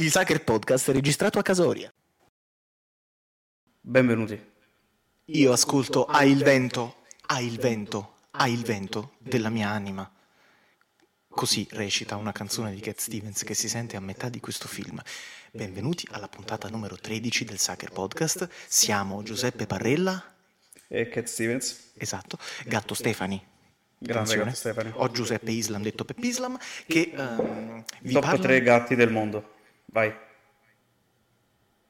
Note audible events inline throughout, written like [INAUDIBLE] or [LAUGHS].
Il Sacher Podcast registrato a Casoria. Benvenuti. Io ascolto A il vento, a il vento, a il vento della mia anima. Così recita una canzone di Cat Stevens che si sente a metà di questo film. Benvenuti alla puntata numero 13 del Sacher Podcast. Siamo Giuseppe Parrella. E Cat Stevens. Esatto. Gatto Stefani. Grande Gatto Stefani. Ho Giuseppe Islam, detto Pep Islam, che um, vi Top parla... 3 gatti del mondo. Vai.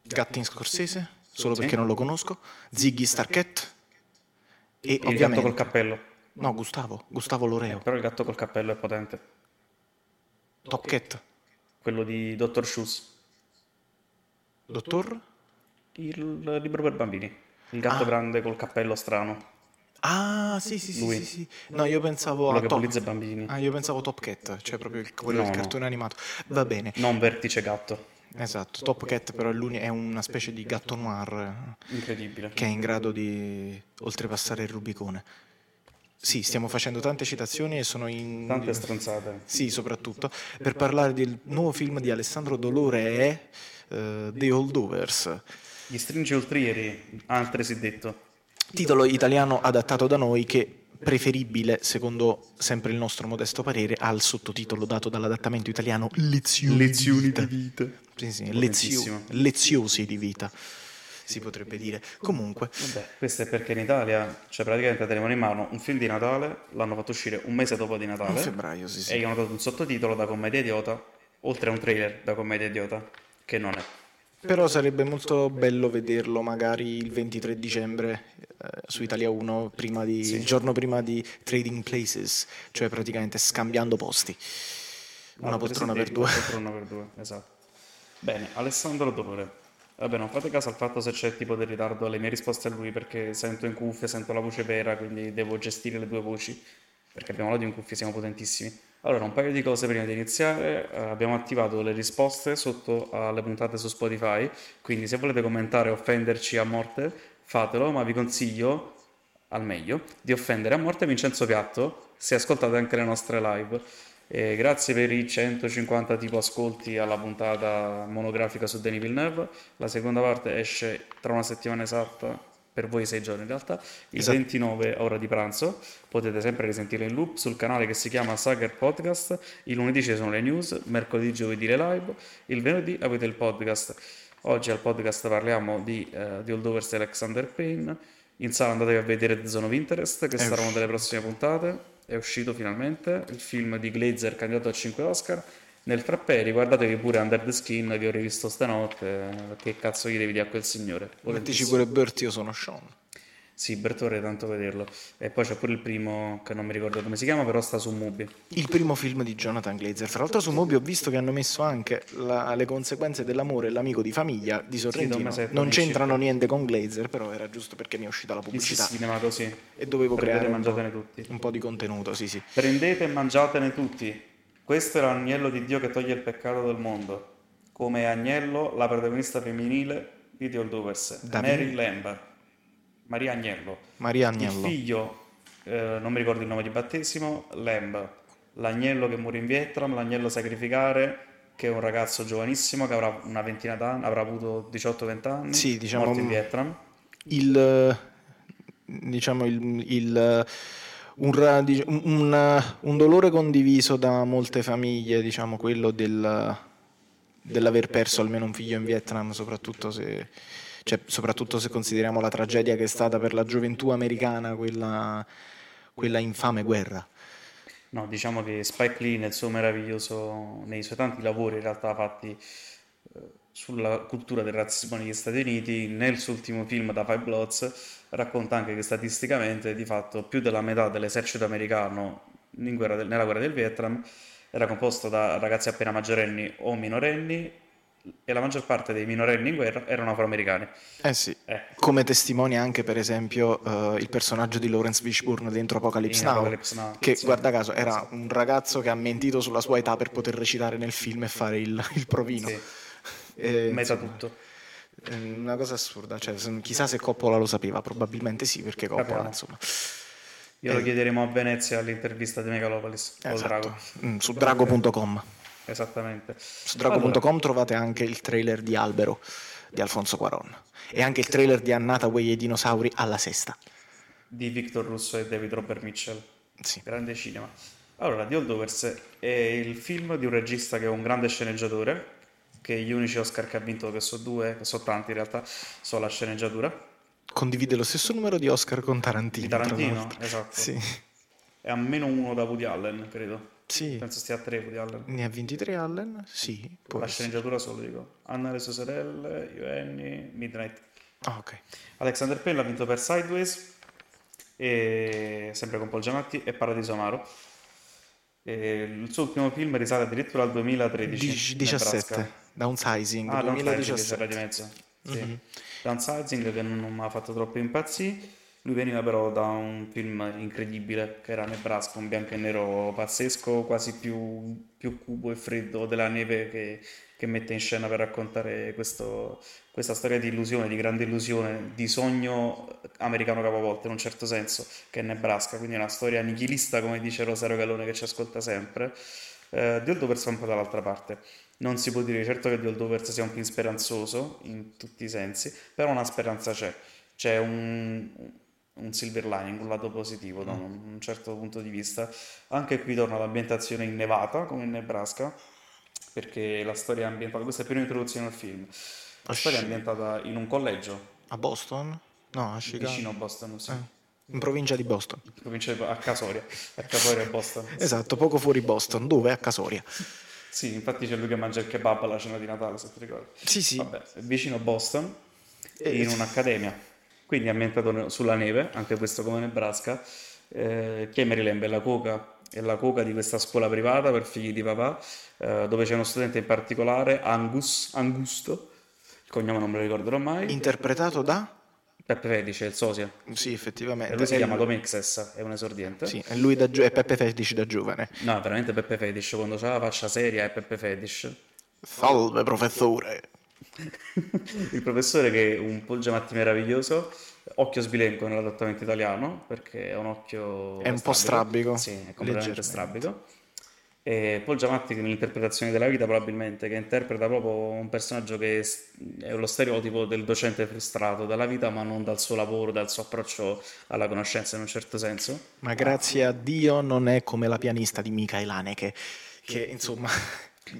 Gatti in scorsese, solo sì. perché non lo conosco. Ziggy Starket. E il ovviamente... gatto col cappello. No, Gustavo, Gustavo Loreo. Eh, però il gatto col cappello è potente. Top Cat. Quello di Dr. Shoes. Dottor? Il libro per bambini. Il gatto ah. grande col cappello strano. Ah, sì, sì, sì, sì, sì. No, io pensavo quello a che Top... i bambini. Ah, io pensavo Top Cat, cioè proprio il, quello No, del no. cartone animato. Va bene. Non vertice gatto. Esatto, Top Cat però è, l'uni- è una specie di gatto noir eh, Incredibile. che è in grado di oltrepassare il Rubicone. Sì, stiamo facendo tante citazioni e sono in... Tante stronzate. Sì, soprattutto per parlare del nuovo film di Alessandro Dolore è eh, The Holdovers, Gli stringi ultrieri, altresì detto. Titolo italiano adattato da noi che preferibile, secondo sempre il nostro modesto parere, al sottotitolo dato dall'adattamento italiano Lezioni, di vita. vita. Sì, sì, lezio- leziosi di vita, si potrebbe dire. Comunque, Vabbè, questo è perché in Italia, cioè praticamente tenevano in mano un film di Natale, l'hanno fatto uscire un mese dopo di Natale febbraio, sì, sì. e gli hanno dato un sottotitolo da commedia idiota, oltre a un trailer da commedia idiota, che non è. Però sarebbe molto bello vederlo magari il 23 dicembre eh, su Italia 1, prima di- Sì. il giorno prima di Trading Places, cioè praticamente scambiando posti. Una Altri poltrona per due. Una poltrona per due, esatto. Bene, Alessandro Dolore. Vabbè, non fate caso al fatto se c'è tipo di ritardo alle mie risposte a lui perché sento in cuffia, sento la voce vera, quindi devo gestire le due voci, perché abbiamo l'audio in cuffia, siamo potentissimi. Allora, un paio di cose prima di iniziare. Eh, abbiamo attivato le risposte sotto alle puntate su Spotify, quindi se volete commentare e offenderci a morte, fatelo, ma vi consiglio, al meglio, di offendere a morte Vincenzo Piatto se ascoltate anche le nostre live. E grazie per i 150 tipo ascolti alla puntata monografica su Denis Villeneuve. La seconda parte esce tra una settimana esatta, per voi sei giorni in realtà, il Esatto. 29 a ora di pranzo. Potete sempre risentire in loop sul canale che si chiama Sager Podcast. Il lunedì ci sono le news, mercoledì, giovedì le live, il venerdì avete il podcast. Oggi al podcast parliamo di, eh, di Holdovers e Alexander Payne. In sala andatevi a vedere The Zone of Interest, che È sarà una delle prossime puntate. È uscito finalmente il film di Glazer candidato a 5 Oscar. Nel frappè riguardatevi pure Under the Skin che ho rivisto stanotte. Che cazzo gli devi dire a quel signore? Mettici pure Bert, io sono Sean. Sì, Berto vorrei tanto vederlo. E poi c'è pure il primo che non mi ricordo come si chiama, però sta su Mubi. Il primo film di Jonathan Glazer. Fra l'altro su Mobi ho visto che hanno messo anche la- le conseguenze dell'amore e l'amico di famiglia di Sorrentino. Masetto, non c'entrano niente con Glazer, però era giusto perché mi è uscita la Il pubblicità cinema così. e dovevo Per creare un po', tutti. un po' di contenuto, sì sì. Prendete e mangiatene tutti. Questo è l'agnello di Dio che toglie il peccato del mondo. Come agnello, la protagonista femminile di The Holdovers, Davide. Mary Lamb, Maria Agnello. Maria Il Agnello. figlio, eh, non mi ricordo il nome di battesimo, Lamb, l'agnello che muore in Vietnam, l'agnello sacrificare, che è un ragazzo giovanissimo che avrà una ventina d'anni, avrà avuto 18-20 anni, Sì, diciamo- morto in Vietnam. il diciamo il, il, un, un, un dolore condiviso da molte famiglie, diciamo quello del, dell'aver perso almeno un figlio in Vietnam, soprattutto se, cioè, soprattutto se consideriamo la tragedia che è stata per la gioventù americana quella, quella infame guerra. No, diciamo che Spike Lee nel suo meraviglioso, nei suoi tanti lavori in realtà fatti eh, sulla cultura del razzismo negli Stati Uniti, nel suo ultimo film da Five Bloods racconta anche che statisticamente di fatto più della metà dell'esercito americano in guerra del- nella guerra del Vietnam era composto da ragazzi appena maggiorenni o minorenni e la maggior parte dei minorenni in guerra erano afroamericani. Eh sì, Eh, come testimonia anche per esempio eh, il personaggio di Lawrence Fishburne dentro Apocalypse Now, Apocalypse Now, che sì. guarda caso era un ragazzo che ha mentito sulla sua età per poter recitare nel film e fare il, il provino. Sì, E, meta insomma, tutto. è una cosa assurda, cioè, chissà se Coppola lo sapeva, probabilmente sì, perché Coppola Capiamo. insomma... Glielo Eh. chiederemo a Venezia all'intervista di Megalopolis o Esatto, Drago. Mm, su drago.com. Esattamente. Su drago.com allora. trovate anche il trailer di Albero di Alfonso Cuaron e anche il trailer di Annata Way e i dinosauri alla sesta. Di Victor Russo e David Robert Mitchell. Sì. Grande cinema. Allora, The Holdovers è il film di un regista che è un grande sceneggiatore, che gli unici Oscar che ha vinto, che sono due, che sono tanti in realtà, sono la sceneggiatura. Condivide lo stesso numero di Oscar con Tarantino. Di Tarantino, esatto. Sì. È a meno uno da Woody Allen, credo. Sì. Penso stia a tre Woody Allen. Ne ha 23 Allen? Sì. La sceneggiatura solo, dico. Anna e le sue sorelle, Io Annie, Midnight. Ah, ok. Alexander Payne ha vinto per Sideways, e, sempre con Paul Giamatti, e Paradiso Amaro. E il suo ultimo film risale addirittura al 2013. 17, Downsizing. Ah, 2017. Downsizing di mezzo. Sì. Mm-hmm. Downsizing che non mi ha fatto troppo impazzire. Lui veniva però da un film incredibile che era Nebraska, un bianco e nero pazzesco, quasi più, più cubo e freddo della neve che, che mette in scena per raccontare questo, questa storia di illusione, di grande illusione, di sogno americano capovolto in un certo senso, che è Nebraska, quindi è una storia nichilista come dice Rosario Gallone che ci ascolta sempre. Eh, The Holdovers va un po' dall'altra parte. Non si può dire certo che The Holdovers sia un film speranzoso in tutti i sensi, però una speranza c'è. C'è un, un silver lining, un lato positivo da un, un certo punto di vista. Anche qui torna l'ambientazione in Nevada, come in Nebraska, perché la storia è ambientata, questa è la prima introduzione al film, la storia è ambientata in un collegio. A Boston? No, a Chicago. Vicino a Boston, sì. Eh. In provincia di Boston. In provincia di, a Casoria, a Casoria Boston. [LAUGHS] esatto, poco fuori Boston, dove? A Casoria. Sì, infatti c'è lui che mangia il kebab alla cena di Natale, se ti ricordi. Sì, sì. Vabbè, vicino a Boston, in un'accademia quindi ambientato sulla neve, anche questo come Nebraska. Eh, chi è Maryland? È la coca, è la coca di questa scuola privata per figli di papà, eh, dove c'è uno studente in particolare, Angus, Angusto, il cognome non me lo ricorderò mai. Interpretato da? Peppe Fetici, il sosia. Sì, effettivamente. E lui si è chiama Domexes, è un esordiente. Sì, e lui da gio- è Peppe Fetici da giovane. No, veramente Peppe Fetici, quando c'ha la faccia seria è Peppe Fetici. Salve professore. [LAUGHS] il professore che è un Paul Giamatti meraviglioso, occhio sbilenco nell'adattamento italiano, perché è un occhio... È un po' strabico. Sì, è completamente strabico. E Paul Giamatti nell'interpretazione della vita probabilmente, che interpreta proprio un personaggio che è lo stereotipo del docente frustrato dalla vita, ma non dal suo lavoro, dal suo approccio alla conoscenza in un certo senso. Ma grazie a Dio non è come la pianista di Michael Haneke, che insomma...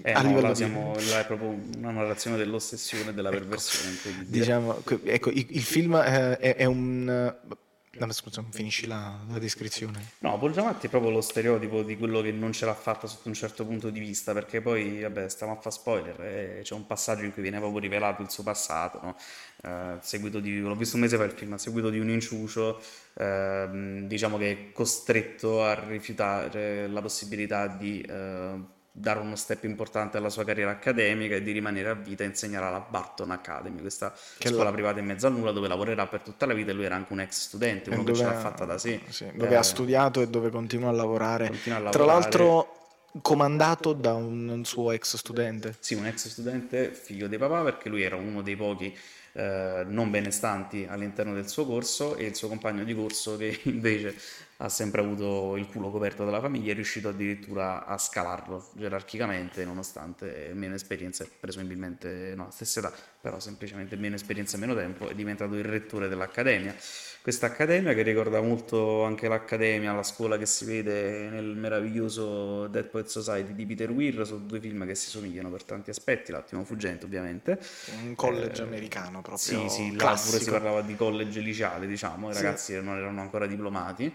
Eh, a no, livello siamo, là è proprio una narrazione dell'ossessione e della ecco, perversione. Diciamo, ecco, il, il film è, è un... No, scusa, finisci la, la, descrizione. No, Paul Giamatti è proprio lo stereotipo di quello che non ce l'ha fatta sotto un certo punto di vista, perché poi, vabbè, stiamo a fare spoiler, eh, c'è un passaggio in cui viene proprio rivelato il suo passato, no? eh, seguito di, l'ho visto un mese fa il film, a seguito di un inciucio, eh, diciamo che è costretto a rifiutare la possibilità di eh, dare uno step importante alla sua carriera accademica e di rimanere a vita e insegnare alla Barton Academy, questa che scuola lo... privata in mezzo a nulla dove lavorerà per tutta la vita e lui era anche un ex studente, uno dove, che ce l'ha fatta da sé. Sì, dove eh, ha studiato e dove continua a lavorare. Continua a lavorare. Tra l'altro comandato da un suo ex studente. Sì, un ex studente figlio di papà perché lui era uno dei pochi eh, non benestanti all'interno del suo corso e il suo compagno di corso che [LAUGHS] invece ha sempre avuto il culo coperto dalla famiglia, è riuscito addirittura a scalarlo gerarchicamente, nonostante meno esperienze, presumibilmente no, stessa età, però semplicemente meno esperienza e meno tempo, è diventato il rettore dell'accademia. Questa accademia che ricorda molto anche l'accademia, la scuola che si vede nel meraviglioso Dead Poet Society di Peter Weir, sono due film che si somigliano per tanti aspetti, l'attimo fuggente ovviamente. Un college eh, americano proprio. Sì, sì, là pure si parlava di college liceale, diciamo, i ragazzi sì. non erano ancora diplomati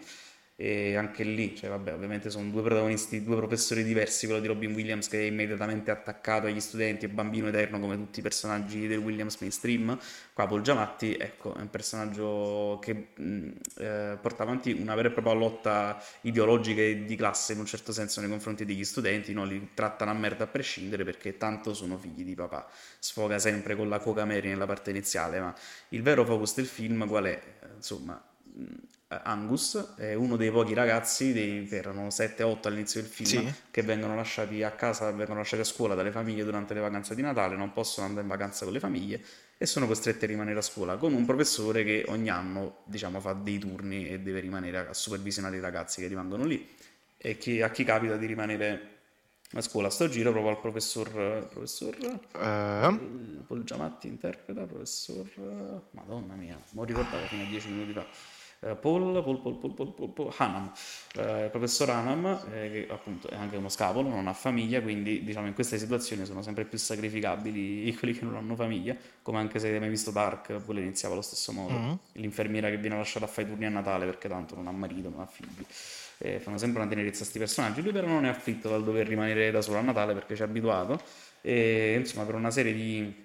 e anche lì, cioè vabbè, ovviamente sono due protagonisti, due professori diversi, quello di Robin Williams che è immediatamente attaccato agli studenti e bambino eterno come tutti i personaggi del Williams mainstream, qua Paul Giamatti, ecco, è un personaggio che mh, eh, porta avanti una vera e propria lotta ideologica e di classe in un certo senso nei confronti degli studenti, no? li trattano a merda a prescindere perché tanto sono figli di papà, sfoga sempre con la coca Mary nella parte iniziale, ma il vero focus del film qual è? Insomma, Angus è uno dei pochi ragazzi, dei, che erano 7-8 all'inizio del film, sì. che vengono lasciati a casa, vengono lasciati a scuola dalle famiglie durante le vacanze di Natale, non possono andare in vacanza con le famiglie e sono costretti a rimanere a scuola con un professore che ogni anno diciamo, fa dei turni e deve rimanere a supervisionare i ragazzi che rimangono lì e chi, a chi capita di rimanere a scuola sto giro proprio al professor, professor Eh, Paul Giamatti interpreta, professor, madonna mia, non ricordavo fino a dieci minuti fa. Eh, Paul, Paul, Paul, Paul, Paul, Paul, Hanam, eh, il professor Hanam, eh, che appunto è anche uno scapolo, non ha famiglia, quindi diciamo in queste situazioni sono sempre più sacrificabili quelli che non hanno famiglia, come anche se hai mai visto Dark, quello iniziava allo stesso modo, Mhm. l'infermiera che viene lasciata a fare i turni a Natale perché tanto non ha marito, non ha figli. Eh, fanno sempre una tenerezza sti personaggi, lui però non è afflitto dal dover rimanere da solo a Natale perché ci è abituato e insomma per una serie di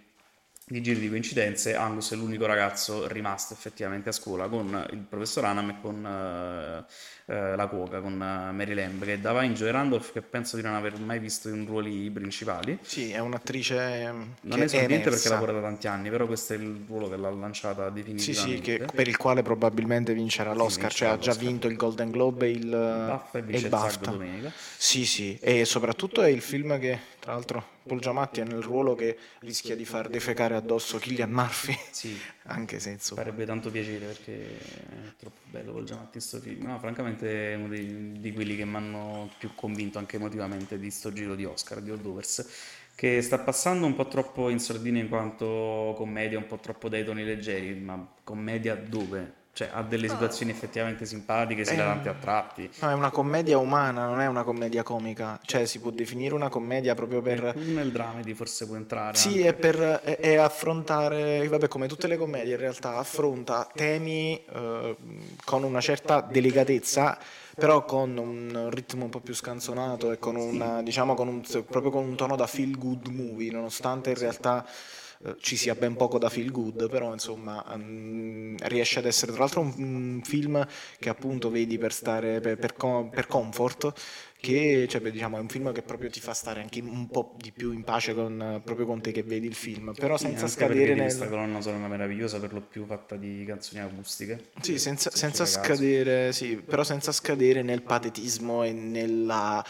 di giri di coincidenze, Angus è l'unico ragazzo rimasto effettivamente a scuola con il professor Hanam e con eh, eh, la cuoca, con eh, Mary Lamb, che Dava Joy Randolph, che penso di non aver mai visto in ruoli principali. sì, è un'attrice Non è esordiente perché lavora da tanti anni, però questo è il ruolo che l'ha lanciata Sì, definitivamente. sì, che- per il quale probabilmente vincerà l'Oscar, vincerà cioè ha già vinto il Golden Globe e il, Baffa e e il il BAFTA. domenica. Sì, sì, e soprattutto è il film che, tra l'altro, Paul Giamatti è nel ruolo che rischia di far defecare addosso Killian Murphy, Sì, [LAUGHS] anche se insomma... farebbe tanto piacere perché è troppo bello Paul Giamatti in sto film. No, francamente è uno dei- di quelli che mi hanno più convinto anche emotivamente di sto giro di Oscar, di Holdovers, che sta passando un po' troppo in sordina in quanto commedia, un po' troppo dai toni leggeri, ma commedia dove? Cioè ha delle situazioni effettivamente simpatiche, esilaranti a tratti. No, è una commedia umana, non è una commedia comica, cioè si può definire una commedia proprio per... Nel dramedy forse può entrare Sì, è per è, è affrontare, vabbè, come tutte le commedie in realtà, affronta temi eh, con una certa delicatezza, però con un ritmo un po' più scanzonato e con una, diciamo, con un, proprio con un tono da feel good movie, nonostante in realtà eh, ci sia ben poco da feel good, però insomma mm, riesce ad essere tra l'altro un, un film che appunto vedi per stare per, per com- per comfort che cioè, beh, diciamo, è un film che proprio ti fa stare anche un po' di più in pace con, eh, proprio con te che vedi il film, però Sì, senza anche scadere nel... questa colonna sonora meravigliosa per lo più fatta di canzoni acustiche. Sì, senza, Se senza scadere, sì, però senza scadere nel patetismo e nella,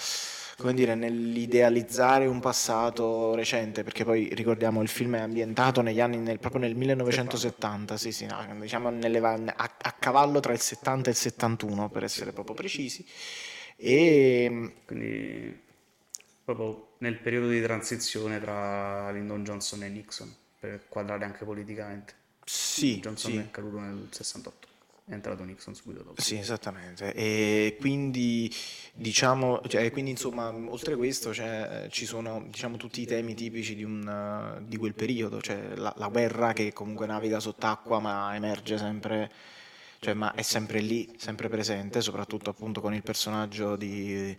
come dire, nell'idealizzare un passato recente, perché poi ricordiamo il film è ambientato negli anni, nel- proprio nel 1970, sì, sì, no, diciamo nelle a, a cavallo tra il 70 e il 71 per essere proprio precisi. E Quindi proprio nel periodo di transizione tra Lyndon Johnson e Nixon, per quadrare anche politicamente. sì, Johnson sì. è caduto nel 68, è entrato Nixon subito dopo. Sì, esattamente. E quindi diciamo, cioè, quindi insomma, oltre questo cioè, ci sono diciamo, tutti i temi tipici di, un, di quel periodo, cioè la, la guerra che comunque naviga sott'acqua ma emerge sempre, cioè, ma è sempre lì, sempre presente, soprattutto appunto con il personaggio di,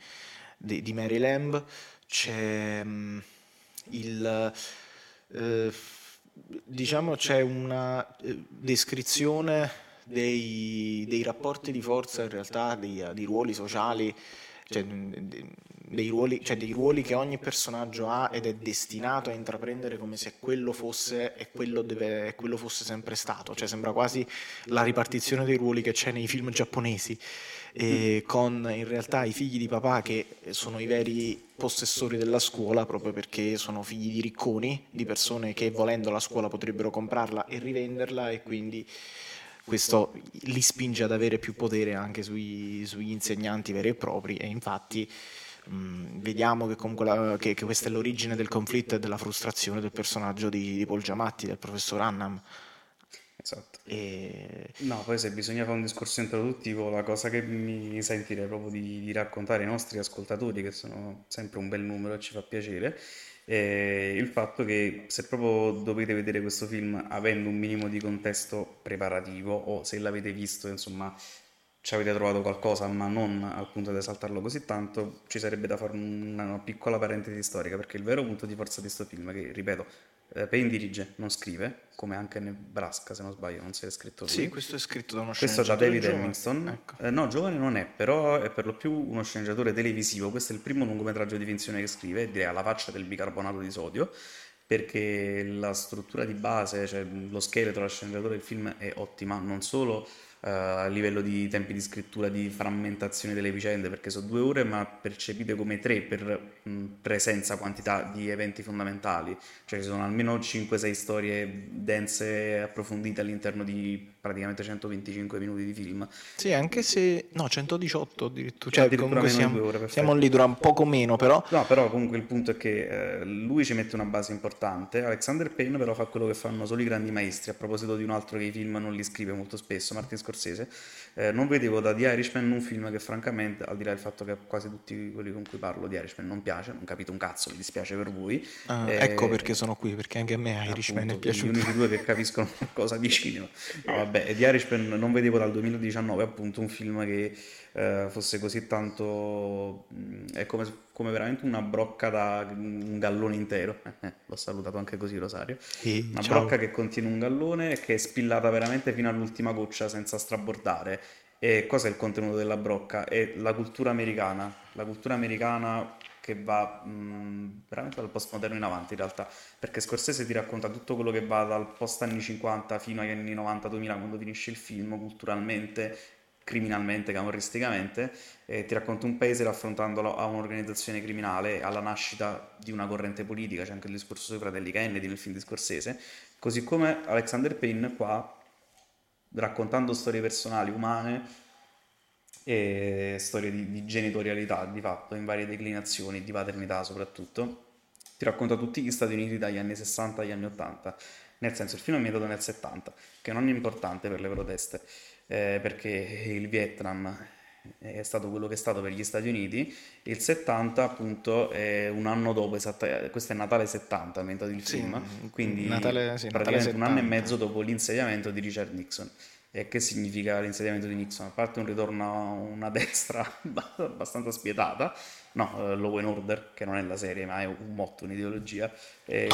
di, di Mary Lamb. C'è mm, il... eh, diciamo c'è una eh, descrizione dei, dei rapporti di forza in realtà, dei, dei ruoli sociali, cioè, dei ruoli, cioè dei ruoli che ogni personaggio ha ed è destinato a intraprendere come se quello fosse e quello, deve, e quello fosse sempre stato, cioè sembra quasi la ripartizione dei ruoli che c'è nei film giapponesi, e con in realtà i figli di papà che sono i veri possessori della scuola proprio perché sono figli di ricconi, di persone che volendo la scuola potrebbero comprarla e rivenderla e quindi questo li spinge ad avere più potere anche sui- sugli insegnanti veri e propri e infatti mh, vediamo che comunque la- che, che questa è l'origine del conflitto e della frustrazione del personaggio di, di Paul Giamatti, del professor Annam. Esatto. E... No, poi se bisogna fare un discorso introduttivo, la cosa che mi sentirei proprio di, di raccontare ai nostri ascoltatori, che sono sempre un bel numero e ci fa piacere, è il fatto che se proprio dovete vedere questo film avendo un minimo di contesto preparativo o se l'avete visto, insomma, ci avete trovato qualcosa, ma non al punto di esaltarlo così tanto, ci sarebbe da fare una, piccola parentesi storica, perché il vero punto di forza di questo film, che ripeto, eh, Payne dirige, non scrive, come anche Nebraska, se non sbaglio, non si è scritto lui. Sì, questo è scritto da uno Questo da sceneggiatore David giovane. Hemmingston. Ecco. Eh, no, giovane non è, però è per lo più uno sceneggiatore televisivo. Questo è il primo lungometraggio di finzione che scrive, ed è alla faccia del bicarbonato di sodio, perché la struttura di base, cioè lo scheletro, la sceneggiatura del film è ottima, non solo eh, a livello di tempi di scrittura, di frammentazione delle vicende, perché sono due ore, ma percepite come tre per mh, presenza, quantità di eventi fondamentali. Cioè ci sono almeno 5-6 storie dense e approfondite all'interno di praticamente 125 minuti di film. Sì, anche se... no, 118 addirittura. Cioè, Addirittura comunque di siamo, ore, siamo lì, dura un poco meno, però... No, però comunque il punto è che eh, lui ci mette una base importante. Alexander Payne però fa quello che fanno solo i grandi maestri. A proposito di un altro che i film non li scrive molto spesso, Martin Scorsese. Eh, non vedevo da The Irishman un film che francamente, al di là del fatto che quasi tutti quelli con cui parlo The Irishman non piace, non capito un cazzo, mi dispiace per voi. Ah, Eh, ecco perché sono qui, perché anche a me Irishman è appunto, piaciuto. Gli unici due che capiscono [LAUGHS] qualcosa di cinema. [LAUGHS] No, vabbè, e The Irishman non vedevo dal 2019 appunto un film che eh, fosse così tanto... mh, è come, come veramente una brocca da un gallone intero. [LAUGHS] Eh, l'ho salutato anche così Rosario. Sì, Una ciao. brocca che contiene un gallone che è spillata veramente fino all'ultima goccia senza strabordare. E cosa è il contenuto della brocca? È la cultura americana, la cultura americana che va mh, veramente dal postmoderno in avanti in realtà, perché Scorsese ti racconta tutto quello che va dal post anni 50 fino agli anni 90-2000 quando finisce il film, culturalmente, criminalmente, camorristicamente, e ti racconta un paese raffrontandolo a un'organizzazione criminale, alla nascita di una corrente politica, c'è anche il discorso sui fratelli Kennedy nel film di Scorsese, così come Alexander Payne qua raccontando storie personali, umane e storie di, di genitorialità di fatto in varie declinazioni, di paternità soprattutto. Ti racconta tutti gli Stati Uniti dagli anni 60 agli anni 80, nel senso il film è ambientato nel 70, che non è importante per le proteste, eh, perché il Vietnam è stato quello che è stato per gli Stati Uniti, il 70 appunto è un anno dopo, esatta- questo è Natale 70, è ambientato il Sì, film, quindi Natale- sì, Natale praticamente un anno e 70. mezzo dopo l'insediamento di Richard Nixon. E che significa l'insediamento di Nixon? A parte un ritorno a una destra [LAUGHS] abbastanza spietata, no, eh, Law and Order, che non è la serie, ma è un motto, un'ideologia. E...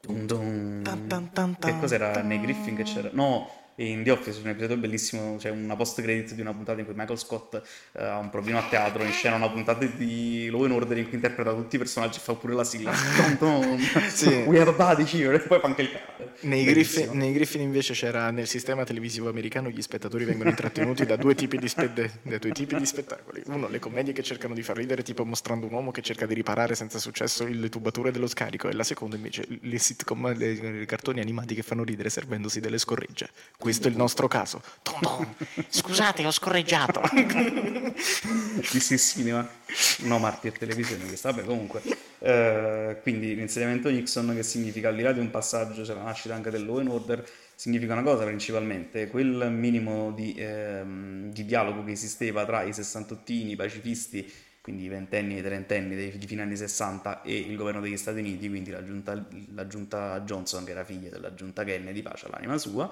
Dun dun. Tan tan Che cos'era? Nei Griffin che c'era? No, in The Office c'è un episodio bellissimo, c'è una post credit di una puntata in cui Michael Scott eh, ha un provino a teatro, in scena una puntata di Law and Order in cui interpreta tutti i personaggi e fa pure la sigla. [LAUGHS] Dun dun. Sì. We have a body here, e poi fa anche il carattere. Nei. Griffin, nei Griffin invece c'era nel sistema televisivo americano gli spettatori vengono intrattenuti da due, tipi di spe- da due tipi di spettacoli. Uno, le commedie che cercano di far ridere, tipo mostrando un uomo che cerca di riparare senza successo le tubature dello scarico, e la seconda invece le sitcom, le, i cartoni animati che fanno ridere servendosi delle scorregge. Questo è il nostro caso. Tom Tom, [LAUGHS] scusate, ho scorreggiato. This is cinema. No, Marti è televisione questa, vabbè comunque. Eh, quindi l'insediamento Nixon che significa al di là di un passaggio, c'è la nascita anche del law and order, significa una cosa principalmente, quel minimo di, ehm, di dialogo che esisteva tra i sessantottini, i pacifisti, quindi i ventenni e i trentenni dei, di fine anni 60 e il governo degli Stati Uniti, quindi la giunta, la giunta Johnson che era figlia della giunta Kennedy, pace all'anima sua,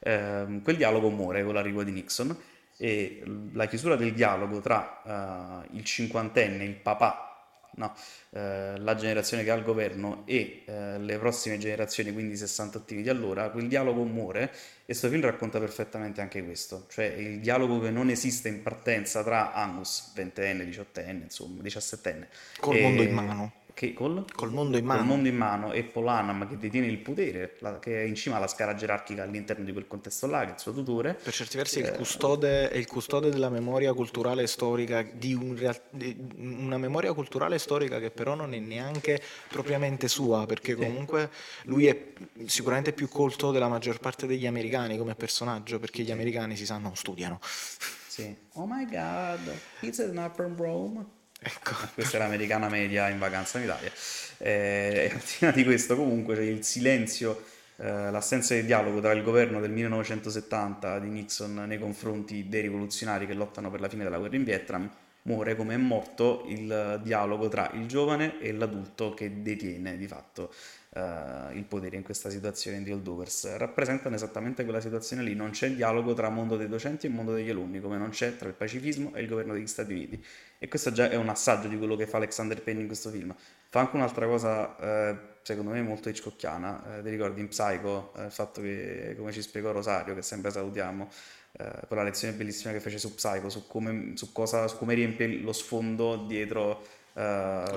ehm, quel dialogo muore con l'arrivo di Nixon e la chiusura del dialogo tra eh, il cinquantenne, il papà, no, eh, la generazione che ha il governo e eh, le prossime generazioni, quindi i sessantottini di allora, quel dialogo muore e questo film racconta perfettamente anche questo, cioè il dialogo che non esiste in partenza tra Angus, ventenne, diciottenne, insomma, diciassettenne, Col e- mondo in mano. Che, col? Col mondo in mano. mondo in mano e Paul Hannan che detiene il potere, la- che è in cima alla scala gerarchica all'interno di quel contesto là, che è il suo tutore. Per certi versi è il custode, è il custode della memoria culturale e storica, di, un di una memoria culturale e storica che però non è neanche propriamente sua, perché comunque lui è sicuramente più colto della maggior parte degli americani come personaggio, perché gli americani si sa non studiano. Sì. Oh my god, it's an upper Rome. Ecco. [LAUGHS] Questa è l'americana media in vacanza in Italia. Eh, al di là di questo, comunque, c'è il silenzio, eh, l'assenza di dialogo tra il governo del 1970 di Nixon nei confronti dei rivoluzionari che lottano per la fine della guerra in Vietnam. Muore come è morto il dialogo tra il giovane e l'adulto che detiene di fatto eh, il potere in questa situazione di holdovers. Rappresentano esattamente quella situazione lì. Non c'è dialogo tra mondo dei docenti e mondo degli alunni, come non c'è tra il pacifismo e il governo degli Stati Uniti. E questo già è un assaggio di quello che fa Alexander Payne in questo film. Fa anche un'altra cosa, eh, secondo me, molto hitchcockiana. Eh, ti ricordi in Psycho il fatto che, come ci spiegò Rosario, che sempre salutiamo, eh, quella lezione bellissima che fece su Psycho, su come, su cosa, su come riempie lo sfondo dietro...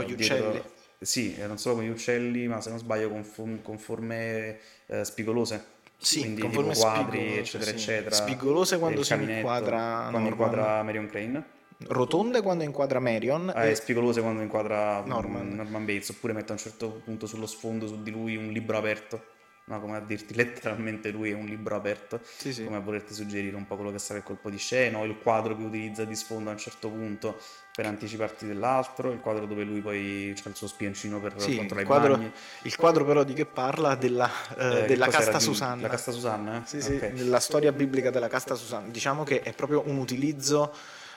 gli dietro-. Sì, e non solo con gli uccelli, ma se non sbaglio con, fo- con forme eh, spigolose. Sì, Quindi con tipo quadri, eccetera, sì. eccetera. Spigolose quando si inquadra Quando inquadra Marion Crane. Rotonde quando inquadra Marion Ah, e spigolose quando inquadra. Norman. Norman Bates, oppure mette a un certo punto sullo sfondo su di lui un libro aperto. No? come a dirti [LAUGHS] letteralmente lui è un libro aperto, Sì, sì. come a volerti suggerire un po' quello che sarà il colpo di scena, o il quadro che utilizza di sfondo a un certo punto per anticiparti dell'altro, il quadro dove lui poi c'ha il suo spioncino per Sì, controllare il i quadro, bagni. il quadro però di che parla? Della, eh, Eh, della casta di- Susanna. La casta Susanna? eh? Sì, sì, Ok. nella storia biblica della casta Susanna. Diciamo che è proprio un utilizzo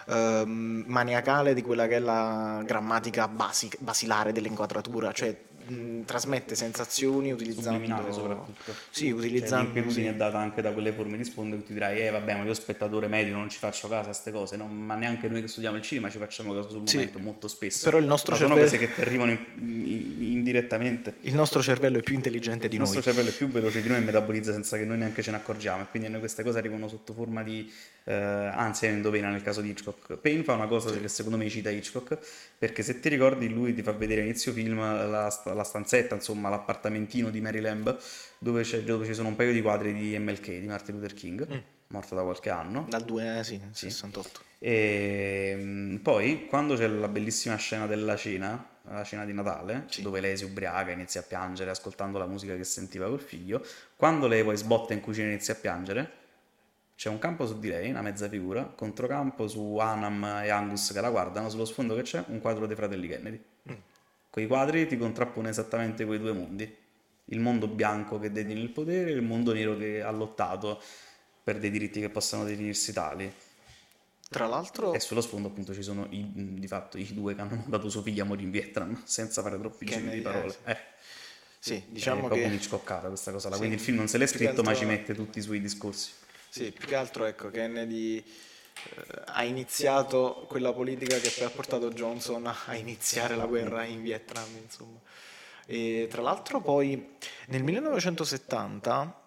ehm, maniacale di quella che è la grammatica basi- basilare dell'inquadratura, cioè mh, trasmette sensazioni utilizzando... Soprattutto. Sì, Cioè, utilizzando... l'inquietudine sì. è data anche da quelle forme di sfondo che ti dirai, eh vabbè, ma io spettatore medio non ci faccio caso a queste cose, no? ma neanche noi che studiamo il cinema ci facciamo caso sul Sì. momento, molto spesso. Però il nostro Ma sono cervello- cose che ti arrivano in- in- indirettamente. Il nostro cervello è più intelligente di Il nostro noi. cervello è più veloce di noi e metabolizza senza che noi neanche ce ne accorgiamo e quindi a noi queste cose arrivano sotto forma di eh, ansia e endovena nel caso di Hitchcock. Payne fa una cosa che secondo me cita Hitchcock perché se ti ricordi lui ti fa vedere inizio film la, la stanzetta, insomma l'appartamentino di Mary Lamb dove, c'è- dove ci sono un paio di quadri di MLK, di Martin Luther King, Mm. morto da qualche anno. Dal 2, eh, sì, 68. E mm, poi, quando c'è la bellissima scena della cena, la cena di Natale, Sì. dove lei si ubriaca, inizia a piangere ascoltando la musica che sentiva col figlio, quando lei poi sbotta in cucina e inizia a piangere, c'è un campo su di lei, una mezza figura, controcampo su Anam e Angus che la guardano, sullo sfondo che c'è un quadro dei fratelli Kennedy. Quei quadri ti contrappongono esattamente quei due mondi. Il mondo bianco che detiene il potere e il mondo nero che ha lottato per dei diritti che possano definirsi tali. Tra l'altro, E sullo sfondo appunto ci sono i, di fatto i due che hanno mandato suo figlio a morire in Vietnam, [LAUGHS] senza fare troppi giri di parole. eh, sì. Eh, sì, è diciamo proprio che... un'iccoccata questa cosa là. Sì. Quindi il film non se l'è scritto, ma altro- ci mette tutti i suoi discorsi. Sì, più che altro ecco, Kennedy eh, ha iniziato quella politica che poi ha portato Johnson a [LAUGHS] iniziare la guerra in Vietnam, insomma. E tra l'altro poi nel 1970,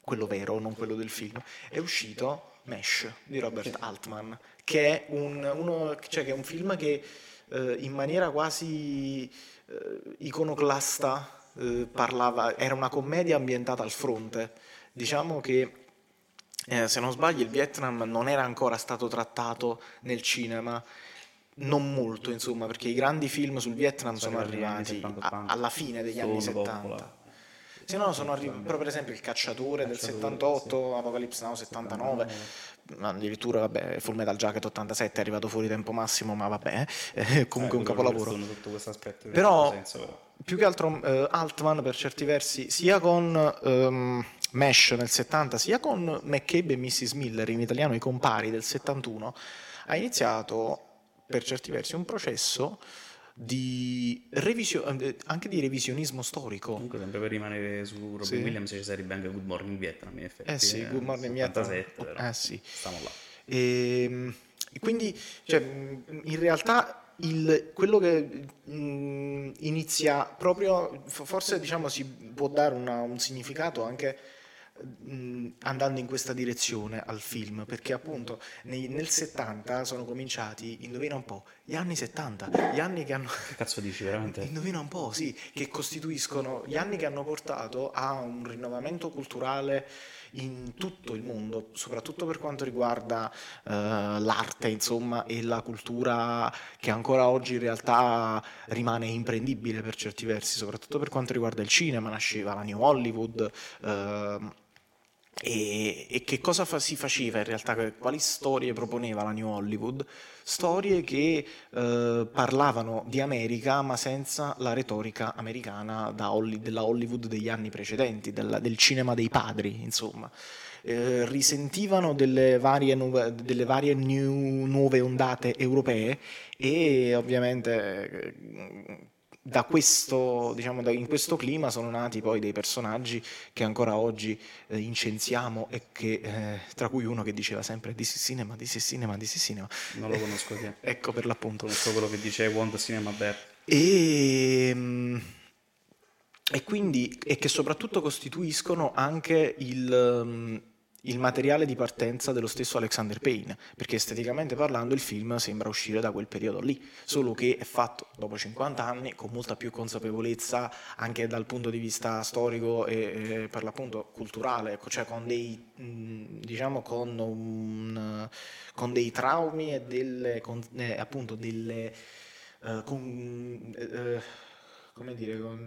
quello vero, non quello del film, è uscito Mesh di Robert Altman, che è un, uno- cioè che è un film che eh, in maniera quasi eh, iconoclasta eh, parlava, era una commedia ambientata al fronte. Diciamo che eh, se non sbaglio il Vietnam non era ancora stato trattato nel cinema, non molto insomma, perché i grandi film sul Vietnam sono, Sono arrivati arrivati 70, a- 80. alla fine degli anni 70. Coppola. Se no, sono arrivati, però per esempio il Cacciatore del Cacciatore, 78, Apocalypse Now 79, ma addirittura vabbè, Full Metal Jacket 87 è arrivato fuori tempo massimo, ma vabbè, [LAUGHS] è comunque Eh, un capolavoro. Però- senso, però. Più che altro eh, Altman per certi versi, sia con ehm, Mesh nel 70, sia con McCabe e Mrs. Miller, in italiano i compari del 71, ha iniziato per certi versi un processo di revisio- eh, anche di revisionismo storico. Comunque, sempre per rimanere su Robin Sì. Williams, ci sarebbe anche Good Morning Vietnam. In effetti, Eh sì, Good Morning Vietnam. 77, però. Eh sì. Stiamo là. E, e quindi, cioè, in realtà, il- quello che mh, inizia proprio, fo- forse diciamo si può dare una- un significato anche andando in questa direzione al film, perché appunto nei- nel 70 sono cominciati, indovina un po', gli anni 70, gli anni che hanno... Che cazzo dici, veramente? [LAUGHS] Indovina un po', sì, che costituiscono gli anni che hanno portato a un rinnovamento culturale in tutto il mondo, soprattutto per quanto riguarda eh, l'arte, insomma, e la cultura che ancora oggi in realtà rimane imprendibile per certi versi, soprattutto per quanto riguarda il cinema, nasceva la New Hollywood. ehm, e, e che cosa fa- si faceva in realtà? Quali storie proponeva la New Hollywood? Storie che eh, parlavano di America ma senza la retorica americana Holly- della Hollywood degli anni precedenti, della- del cinema dei padri, insomma. Eh, risentivano delle varie, nuove, delle varie new- nuove ondate europee e ovviamente eh, da questo, diciamo, da- in questo clima sono nati poi dei personaggi che ancora oggi eh, incensiamo e che, eh, tra cui uno che diceva sempre this is cinema, this is cinema, this is cinema. Non lo conosco è. [LAUGHS] Ecco per l'appunto. Conosco quello che dice Want Cinema Bear. E, mm, e quindi e che soprattutto costituiscono anche il, mm, il materiale di partenza dello stesso Alexander Payne, perché esteticamente parlando il film sembra uscire da quel periodo lì, solo che è fatto dopo 50 anni con molta più consapevolezza anche dal punto di vista storico e, e per l'appunto culturale, ecco, cioè con dei diciamo con, un, con dei traumi e delle con- eh, appunto delle eh, con- eh, come dire, con,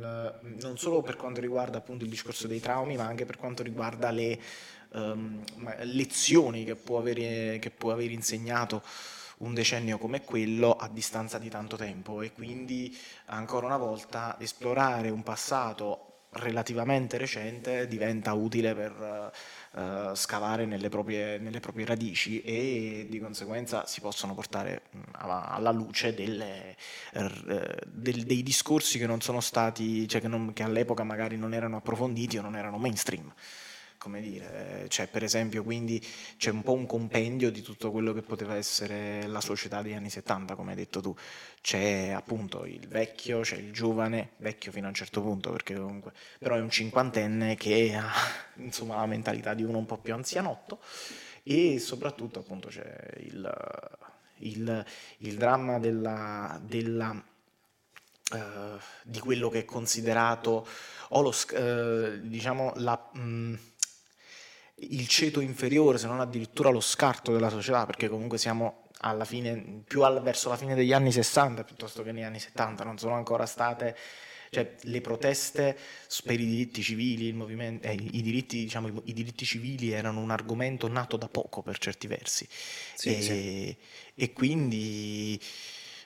non solo per quanto riguarda appunto il discorso dei traumi, ma anche per quanto riguarda le um, lezioni che può, avere, che può aver insegnato un decennio come quello a distanza di tanto tempo. E quindi ancora una volta esplorare un passato relativamente recente diventa utile per uh, scavare nelle proprie, nelle proprie, radici e di conseguenza si possono portare alla luce delle, uh, del, dei discorsi che non sono stati, cioè che, non, che all'epoca magari non erano approfonditi o non erano mainstream come dire, cioè per esempio quindi c'è un po' un compendio di tutto quello che poteva essere la società degli anni 70, come hai detto tu, c'è appunto il vecchio, c'è il giovane, vecchio fino a un certo punto perché comunque, però è un cinquantenne che ha [LAUGHS] insomma la mentalità di uno un po' più anzianotto e soprattutto appunto c'è il, il, il dramma della, della Uh, di quello che è considerato o lo, uh, diciamo la, mh, mm, il ceto inferiore, se non addirittura lo scarto della società, perché comunque siamo alla fine, più al, verso la fine degli anni 60 piuttosto che negli anni 70, non sono ancora state cioè, le proteste per i diritti civili, eh, i, diritti, diciamo, i, diritti, civili erano un argomento nato da poco per certi versi. Sì, e, sì. e, quindi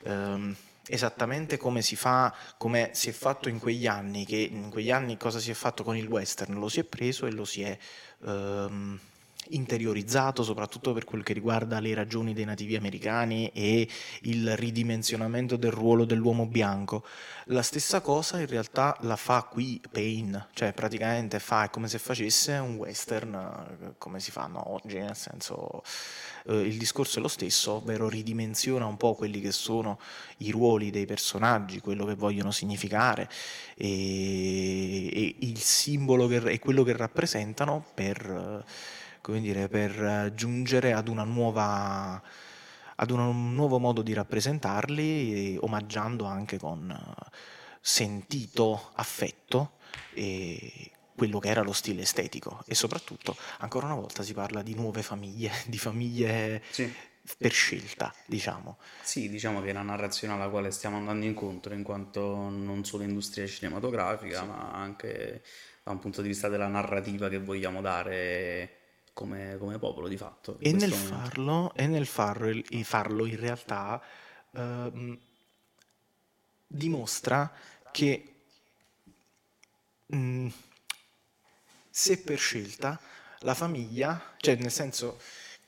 ehm, esattamente come si fa, come si è fatto in quegli anni, che in quegli anni cosa si è fatto con il western? Lo si è preso e lo si è ehm, interiorizzato, soprattutto per quel che riguarda le ragioni dei nativi americani e il ridimensionamento del ruolo dell'uomo bianco. La stessa cosa in realtà la fa qui Payne, cioè praticamente fa, è come se facesse un western eh, come si fanno oggi, nel senso eh, il discorso è lo stesso, ovvero ridimensiona un po' quelli che sono i ruoli dei personaggi, quello che vogliono significare e, e il simbolo e quello che rappresentano per come dire, per giungere ad una nuova ad un nuovo modo di rappresentarli, omaggiando anche con sentito affetto quello che era lo stile estetico e soprattutto ancora una volta si parla di nuove famiglie, [LAUGHS] di famiglie sì. per scelta, diciamo. Sì, diciamo che è una narrazione alla quale stiamo andando incontro in quanto non solo industria cinematografica, sì. ma anche da un punto di vista della narrativa che vogliamo dare come, come popolo di fatto. E nel, farlo, e nel, farlo, farlo, in realtà ehm, dimostra che mh, mm, se per scelta la famiglia, cioè nel senso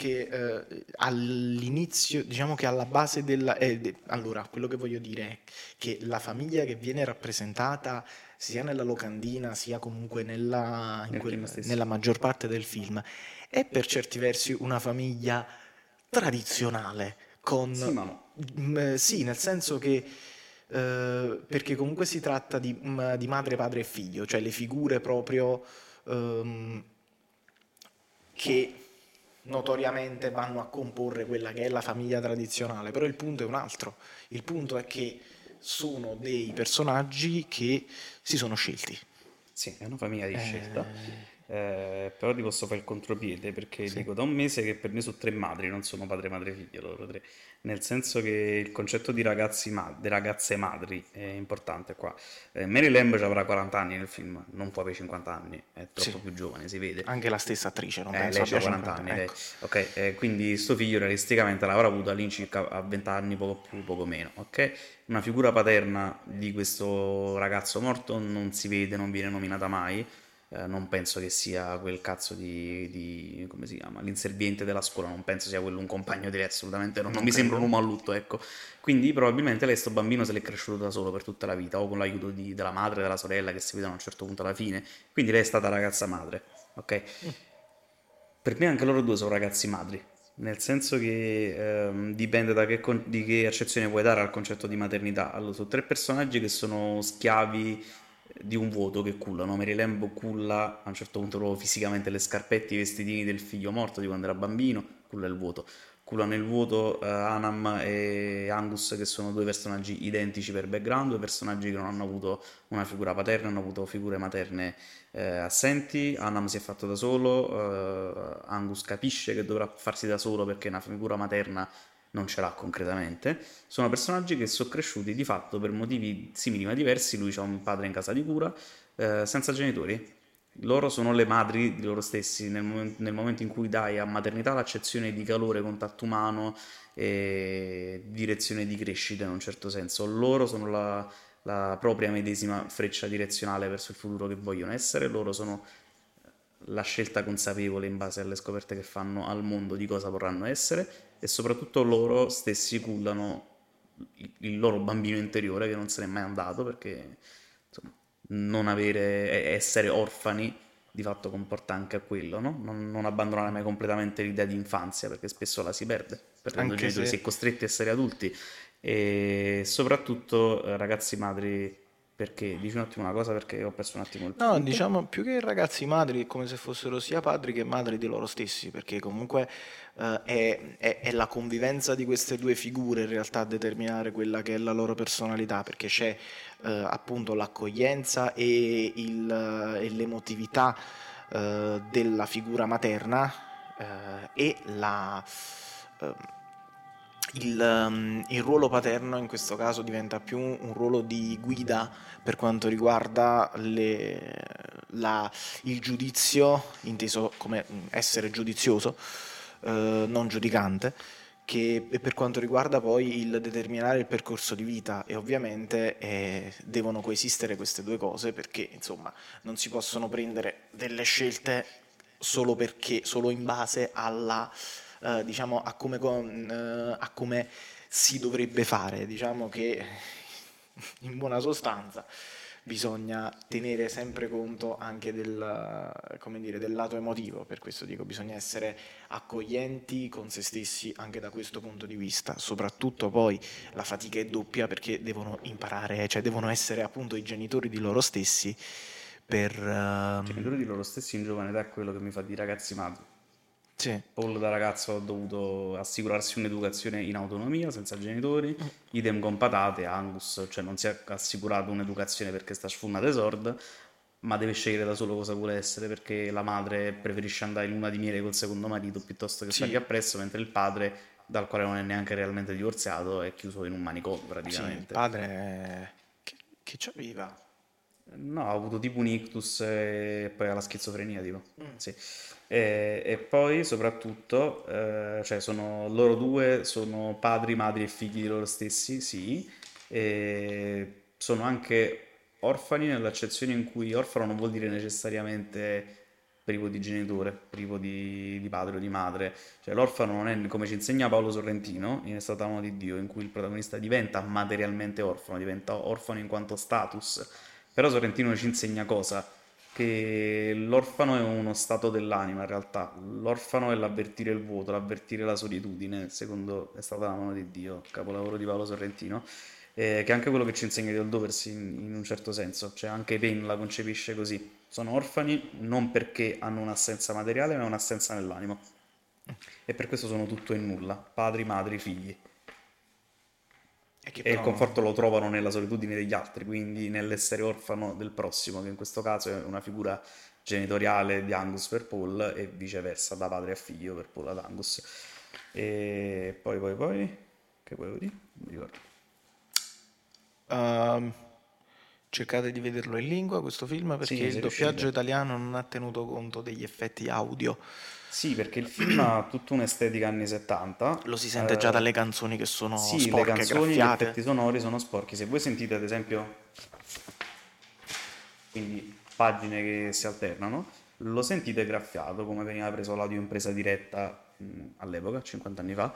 che eh, all'inizio, diciamo che alla base della... Eh, de, allora, quello che voglio dire è che la famiglia che viene rappresentata sia nella locandina sia comunque nella, quel, nella maggior parte del film è per certi versi una famiglia tradizionale con... Sì, no. Mh, eh, sì nel senso che... Uh, perché comunque si tratta di, mh, di, madre, padre e figlio, cioè le figure proprio um, che notoriamente vanno a comporre quella che è la famiglia tradizionale, però il punto è un altro, il punto è che sono dei personaggi che si sono scelti. Sì, è una famiglia di scelta. Eh... Eh, però ti posso fare il contropiede perché sì. dico da un mese che per me sono tre madri, non sono padre, madre, figlio loro tre. Nel senso che il concetto di ragazzi ma- di ragazze madri è importante qua. Eh, Mary Lamb avrà 40 anni nel film, non può avere 50 anni, è troppo sì. più giovane, si vede. Anche la stessa attrice, non eh, penso lei ha 40 anni. Ecco. Ok, eh, quindi sto figlio realisticamente l'avrà avuto all'incirca a 20 anni, poco più, poco meno. Ok? Una figura paterna di questo ragazzo morto non si vede, non viene nominata mai eh, non penso che sia quel cazzo di, di, come si chiama, l'inserviente della scuola, non penso sia quello un compagno di lei, assolutamente no, non, non mi sembra un uomo a lutto, ecco. Quindi probabilmente lei sto bambino se l'è cresciuto da solo per tutta la vita, o con l'aiuto di, della madre, della sorella che si vedono a un certo punto alla fine, quindi lei è stata ragazza madre, ok? Per me anche loro due sono ragazzi madri, nel senso che ehm, dipende da che, di che accezione vuoi dare al concetto di maternità. Allora, sono tre personaggi che sono schiavi di un vuoto che cullano. Mary Lamb culla a un certo punto proprio fisicamente le scarpette, i vestitini del figlio morto di quando era bambino, culla il vuoto. Cullano il vuoto uh, Anam e Angus, che sono due personaggi identici per background, due personaggi che non hanno avuto una figura paterna, hanno avuto figure materne eh, assenti. Anam si è fatto da solo, uh, Angus capisce che dovrà farsi da solo perché una figura materna non ce l'ha concretamente, sono personaggi che sono cresciuti di fatto per motivi simili ma diversi, lui ha un padre in casa di cura, eh, senza genitori, loro sono le madri di loro stessi, nel, moment- nel momento in cui dai a maternità l'accezione di calore, contatto umano e direzione di crescita in un certo senso, loro sono la, la propria medesima freccia direzionale verso il futuro che vogliono essere, loro sono la scelta consapevole in base alle scoperte che fanno al mondo di cosa vorranno essere e soprattutto loro stessi cullano il loro bambino interiore che non se n'è mai andato perché insomma, non avere, essere orfani di fatto comporta anche quello, no? non, non, abbandonare mai completamente l'idea di infanzia perché spesso la si perde, perdendo anche genitori, se... si è costretti a essere adulti e soprattutto eh, ragazzi madri perché dici un attimo una cosa perché ho perso un attimo il No, punto. diciamo più che ragazzi madri è come se fossero sia padri che madri di loro stessi, perché comunque eh, è, è, è, la convivenza di queste due figure in realtà a determinare quella che è la loro personalità, perché c'è eh, appunto l'accoglienza e, il, e l'emotività eh, della figura materna eh, e la ehm, il, um, il, ruolo paterno in questo caso diventa più un ruolo di guida per quanto riguarda le, la, il giudizio, inteso come essere giudizioso, eh, non giudicante, che per quanto riguarda poi il determinare il percorso di vita. E ovviamente eh, devono coesistere queste due cose perché insomma non si possono prendere delle scelte solo perché solo in base alla eh, diciamo, a come, eh, a come si dovrebbe fare. Diciamo che [LAUGHS] in buona sostanza bisogna tenere sempre conto anche del, dire, del, lato emotivo, per questo dico bisogna essere accoglienti con se stessi anche da questo punto di vista, soprattutto poi la fatica è doppia perché devono imparare, cioè devono essere appunto i genitori di loro stessi per... Uh... Genitori di loro stessi in giovane età è quello che mi fa di ragazzi madri. Sì. Paul da ragazzo ha dovuto assicurarsi un'educazione in autonomia, senza genitori, mm. idem con Patate, Angus, cioè non si è assicurato un'educazione perché sta sfumata esord, ma deve scegliere da solo cosa vuole essere perché la madre preferisce andare in luna di miele col secondo marito piuttosto che sì. stargli appresso, mentre il padre, dal quale non è neanche realmente divorziato, è chiuso in un manicomio praticamente. Sì, il padre che, che c'aveva? No, ha avuto tipo un ictus e poi ha la schizofrenia, tipo. Mm. Sì. E, e poi soprattutto, eh, cioè sono loro due, sono padri, madri e figli di loro stessi, sì, e sono anche orfani nell'accezione in cui orfano non vuol dire necessariamente privo di genitore, privo di, di, padre o di madre. Cioè l'orfano non è come ci insegna Paolo Sorrentino in È stata di Dio, in cui il protagonista diventa materialmente orfano, diventa orfano in quanto status. Però Sorrentino ci insegna cosa? Che l'orfano è uno stato dell'anima in realtà, l'orfano è l'avvertire il vuoto, l'avvertire la solitudine, secondo è stata la mano di Dio, capolavoro di Paolo Sorrentino, eh, che è anche quello che ci insegna di Oldoversi in, in un certo senso, cioè anche Payne la concepisce così, sono orfani non perché hanno un'assenza materiale ma un'assenza nell'anima e per questo sono tutto e nulla, padri, madri, figli. E, il conforto lo trovano nella solitudine degli altri, quindi nell'essere orfano del prossimo, che in questo caso è una figura genitoriale di Angus per Paul e viceversa, da padre a figlio per Paul ad Angus. E poi, poi, poi, che volevo dire? Non mi ricordo. Um, cercate di vederlo in lingua questo film perché sì, il doppiaggio riuscite. italiano non ha tenuto conto degli effetti audio sì, perché il film ha [CLEARS THROAT] tutta un'estetica anni 70. Lo si sente già eh, dalle canzoni che sono sì, sporche, le canzoni, graffiate. gli effetti sonori sono sporchi. Se voi sentite ad esempio quindi pagine che si alternano, lo sentite graffiato come veniva preso l'audio in presa diretta mh, all'epoca, 50 anni fa.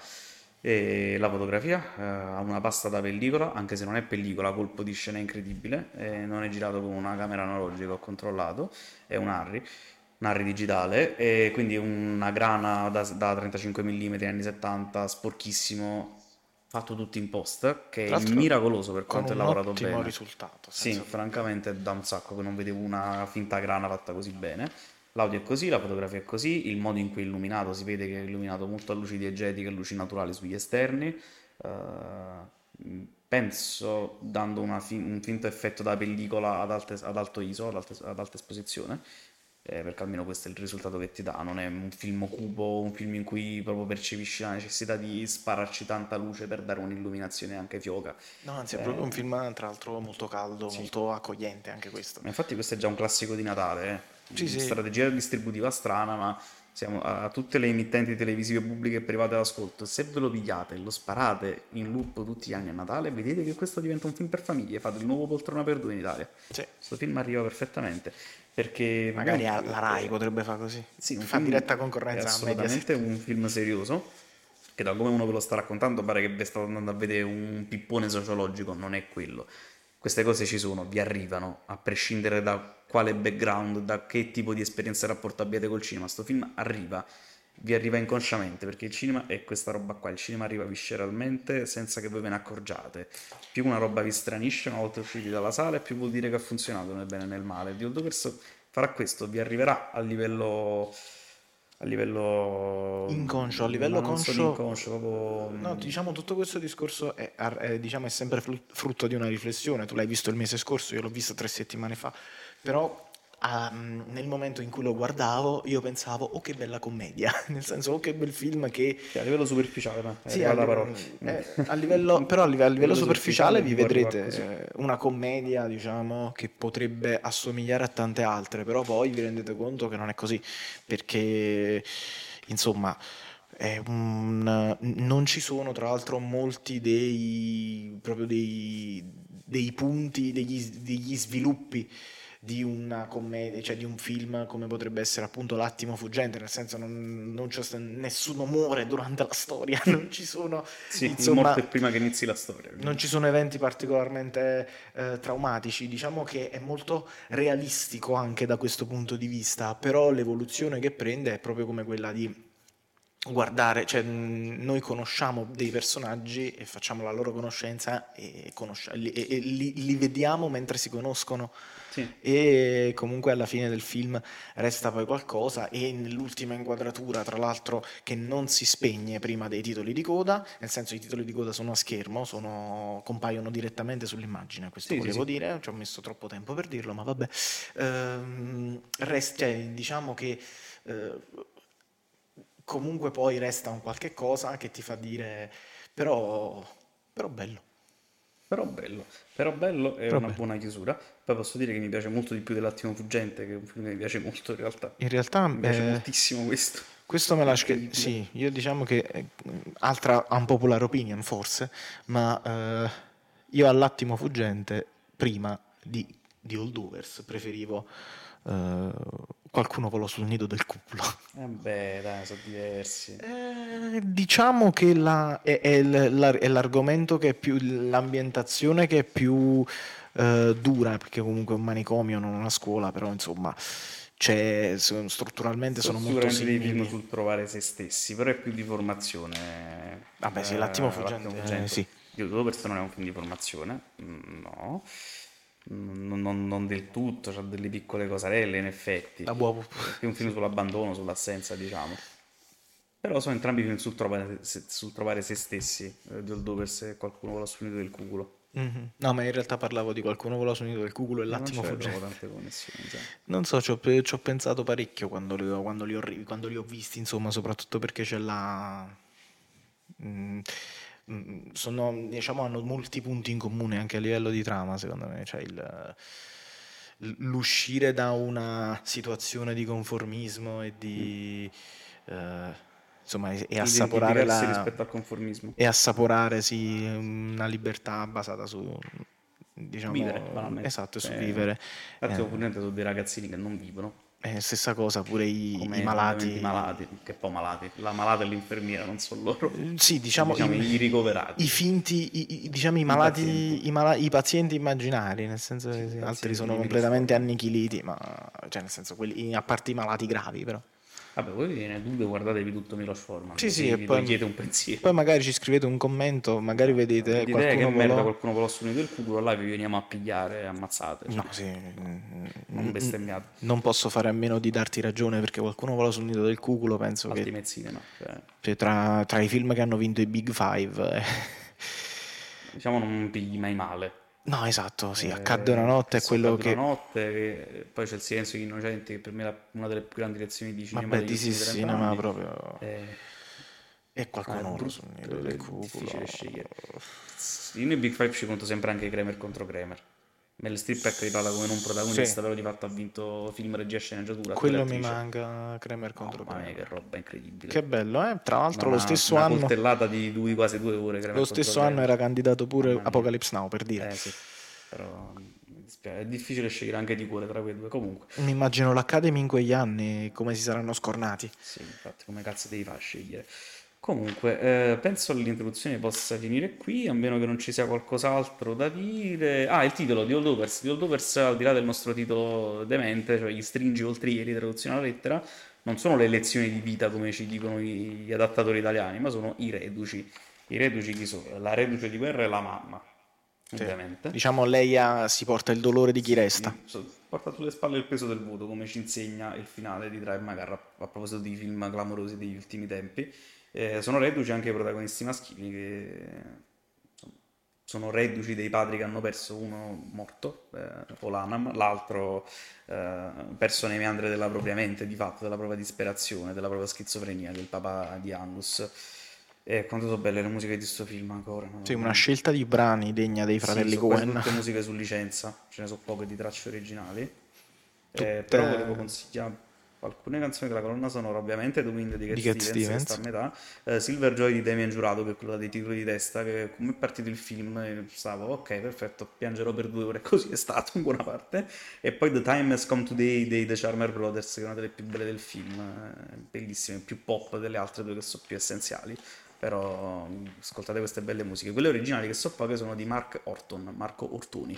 E la fotografia eh, ha una pasta da pellicola, anche se non è pellicola, colpo di scena incredibile, eh, non è girato con una camera analogica, ho controllato, è un Harry. Narri digitale e quindi una grana da, da 35 mm anni 70 sporchissimo fatto tutto in post che è miracoloso per quanto è lavorato bene. un risultato sì dubbio. francamente da un sacco che non vedevo una finta grana fatta così bene. L'audio è così la fotografia è così il modo in cui è illuminato si vede che è illuminato molto a luci diegetiche luci naturali sugli esterni. Uh, penso dando fi- un finto effetto da pellicola ad, alte, ad alto ISO ad, alte, ad alta esposizione eh, perché almeno questo è il risultato che ti dà, non è un film cupo, un film in cui proprio percepisci la necessità di spararci tanta luce per dare un'illuminazione anche fioca. No, anzi è proprio un film tra l'altro molto caldo, Sì. molto accogliente anche questo. Ma infatti questo è già un classico di Natale, eh. Sì, sì. strategia distributiva strana, ma siamo a tutte le emittenti televisive pubbliche e private d'ascolto. Se ve lo pigliate e lo sparate in loop tutti gli anni a Natale, vedete che questo diventa un film per famiglie, fate il nuovo Poltrona per due in Italia. Sì. Questo film arriva perfettamente, perché... Magari a- la Rai potrebbe fare così. Sì, un fa film diretta è concorrenza a Mediaset. assolutamente un film serioso, che da come uno ve lo sta raccontando pare che vi state andando a vedere un pippone sociologico, non è quello. Queste cose ci sono, vi arrivano, a prescindere da quale background, da che tipo di esperienza e rapporto abbiate col cinema. Sto film arriva, vi arriva inconsciamente, perché il cinema è questa roba qua, il cinema arriva visceralmente senza che voi ve ne accorgiate. Più una roba vi stranisce una volta usciti dalla sala, più vuol dire che ha funzionato nel bene e nel male. The Oldovers farà questo, vi arriverà a livello... A livello Inconscio, a livello conscio- inconscio, proprio No, diciamo tutto questo discorso è, è, diciamo, è sempre frutto di una riflessione. Tu l'hai visto il mese scorso, io l'ho visto tre settimane fa, però mh, nel momento in cui lo guardavo io pensavo, oh che bella commedia, [LAUGHS] nel senso, oh che bel film che... Sì, a livello superficiale, ma è Sì, a, la parola. eh, a livello, [LAUGHS] però a livello, a livello superficiale vi vi vedrete eh, una commedia, diciamo, che potrebbe assomigliare a tante altre, però poi vi rendete conto che non è così, perché insomma un- non ci sono tra l'altro molti dei, proprio dei, dei punti, degli, degli sviluppi di una commedia, cioè di un film come potrebbe essere appunto L'attimo fuggente, nel senso non, non c'è nessuno muore durante la storia, [LAUGHS] non ci sono Sì, insomma, morto è prima che inizi la storia. quindi. non ci sono eventi particolarmente eh, traumatici, diciamo che è molto realistico anche da questo punto di vista, però l'evoluzione che prende è proprio come quella di guardare, cioè noi conosciamo dei personaggi e facciamo la loro conoscenza e, conosci- e- e li- li vediamo mentre si conoscono Sì. e comunque alla fine del film resta poi qualcosa e nell'ultima inquadratura tra l'altro che non si spegne prima dei titoli di coda nel senso i titoli di coda sono a schermo sono- compaiono direttamente sull'immagine questo Sì, volevo sì. dire ci ho messo troppo tempo per dirlo ma vabbè Ehm, rest- cioè, diciamo che eh, comunque poi resta un qualche cosa che ti fa dire però, però bello Però bello, però bello è Però una bello. buona chiusura. Poi posso dire che mi piace molto di più dell'attimo fuggente, che è un film che mi piace molto in realtà. in realtà Mi piace eh, moltissimo questo. Questo me lascia. Sì, io diciamo che. eh, Altra unpopular opinion, forse, ma eh, io all'attimo fuggente, prima di, di Holdovers, preferivo eh, qualcuno volò sul nido del culo. Eh beh, dai, sono diversi. Eh, diciamo che la- è, è l'argomento che è più. l'ambientazione che è più eh, dura, perché comunque è un manicomio, non una scuola, però insomma. C'è, sono- strutturalmente sono molto sicuramente dei film simili. sul trovare se stessi, però è più di formazione. Vabbè, sì, Eh, l'attimo fuggente, eh, sì. Io Lovers non è un film di formazione, mm, no. Non, non- non del tutto, c'ha delle piccole cosarelle in effetti. La buovo. È un film sull'abbandono, sull'assenza, diciamo. Però sono entrambi film sul trovare se, sul trovare se stessi, eh, di Holdovers e qualcuno sul nido del cuculo. Mhm. No, ma in realtà parlavo di qualcuno con la suonito del cuculo e l'attimo fuggente. tante connessioni. Non so, ci ho, ci ho pensato parecchio quando li ho, quando li ho quando li ho visti, insomma, soprattutto perché c'è la... mm, mm, sono, diciamo, hanno molti punti in comune anche a livello di trama, secondo me. Cioè il, l'uscire da una situazione di conformismo e di... eh, insomma, e, assaporare la... rispetto al conformismo. e assaporare sì, una libertà basata su diciamo Vivere, banalmente. esatto su Eh, vivere L'attimo Eh, fuggente sono dei ragazzini che non vivono, eh, stessa cosa pure i, i malati i malati, che poi malati, la malata e l'infermiera non sono loro, Eh, sì diciamo, diciamo, i, i ricoverati. i finti i, diciamo i malati pazienti. i, mala- i pazienti immaginari nel senso che Sì, sì, i altri sono completamente annichiliti ma cioè nel senso quelli a parte i malati gravi però Vabbè, voi viene dubbio, guardatevi tutto Milos Forman, Sì, sì, e vi poi- togliete un pensiero. poi magari ci scrivete un commento magari vedete L'idea è che qualcuno merda volò- qualcuno volò sul nido del cuculo, là vi veniamo a pigliare e ammazzate. cioè, no sì mm, Non bestemmiate. non posso fare a meno di darti ragione perché qualcuno volò sul nido del cuculo penso che Ultimate Cinema. Cioè, Cioè, tra, tra i film che hanno vinto i Big Five, eh, diciamo non pigli mai male. No, esatto, sì, Eh, accadde una notte, è quello che... una notte, poi c'è il silenzio degli innocenti, che per me è una delle più grandi lezioni di cinema Vabbè, di sì, ultimi 30 cinema proprio... Eh, E ah, qualcuno brutto, sul nido è del cuculo. difficile scegliere. Io nei Big Five ci conto sempre anche Kramer contro Kramer. Meryl Streep è accreditata come non protagonista, Sì. però di fatto ha vinto film, regia e sceneggiatura. Quello mi manca, Kramer contro mia, Kramer. che roba incredibile. Che bello, eh? Tra l'altro Una- lo stesso una anno... coltellata di due, quasi due ore. Kramer Lo stesso anno era candidato pure mia. Apocalypse Now, per dire. Eh sì, però dispiace, è difficile scegliere anche di cuore tra quei due. Comunque, Mi immagino l'Academy in quegli anni, come si saranno scornati. sì, infatti, come cazzo devi fare a scegliere? Comunque, eh, penso che l'introduzione possa finire qui, a meno che non ci sia qualcos'altro da dire. Ah, il titolo di Holdovers. Di Holdovers, al di là del nostro titolo demente, cioè gli stringi oltre ieri, traduzione alla lettera, non sono le lezioni di vita come ci dicono gli adattatori italiani, ma sono i reduci. I reduci chi sono? La reduce di guerra è la mamma, Sì. ovviamente. Diciamo, lei ha- si porta il dolore di chi resta. So- Porta sulle spalle il peso del voto, come ci insegna il finale di Drive a, a proposito di film clamorosi degli ultimi tempi. Eh, sono reduci anche i protagonisti maschili, che insomma, sono reduci dei padri che hanno perso uno morto, eh, Olanam, l'altro eh, perso nei meandri della propria mente, di fatto, della propria disperazione, della propria schizofrenia, del papà di Angus. E quanto sono belle le musiche di questo film ancora. no? Sì, una scelta di brani degna dei fratelli Sì, Coen. tutte musiche su licenza, ce ne sono poche di tracce originali. Eh, Tutte- però volevo consigliare alcune canzoni della colonna sonora, ovviamente The Wind di Cat Di Cat Stevens, che Stevens. sta a metà, eh, Silver Joy di Damien Giurato, che è quello dei titoli di testa, che come è partito il film eh, stavo, ok, perfetto, piangerò per due ore, [LAUGHS] così è stato in buona parte. E poi The Time Has Come Today dei The Charmer Brothers, che è una delle più belle del film, eh, bellissime, più pop delle altre due che sono più essenziali. Però ascoltate queste belle musiche. Quelle originali che so poche sono di Mark Orton, Marco Ortoni.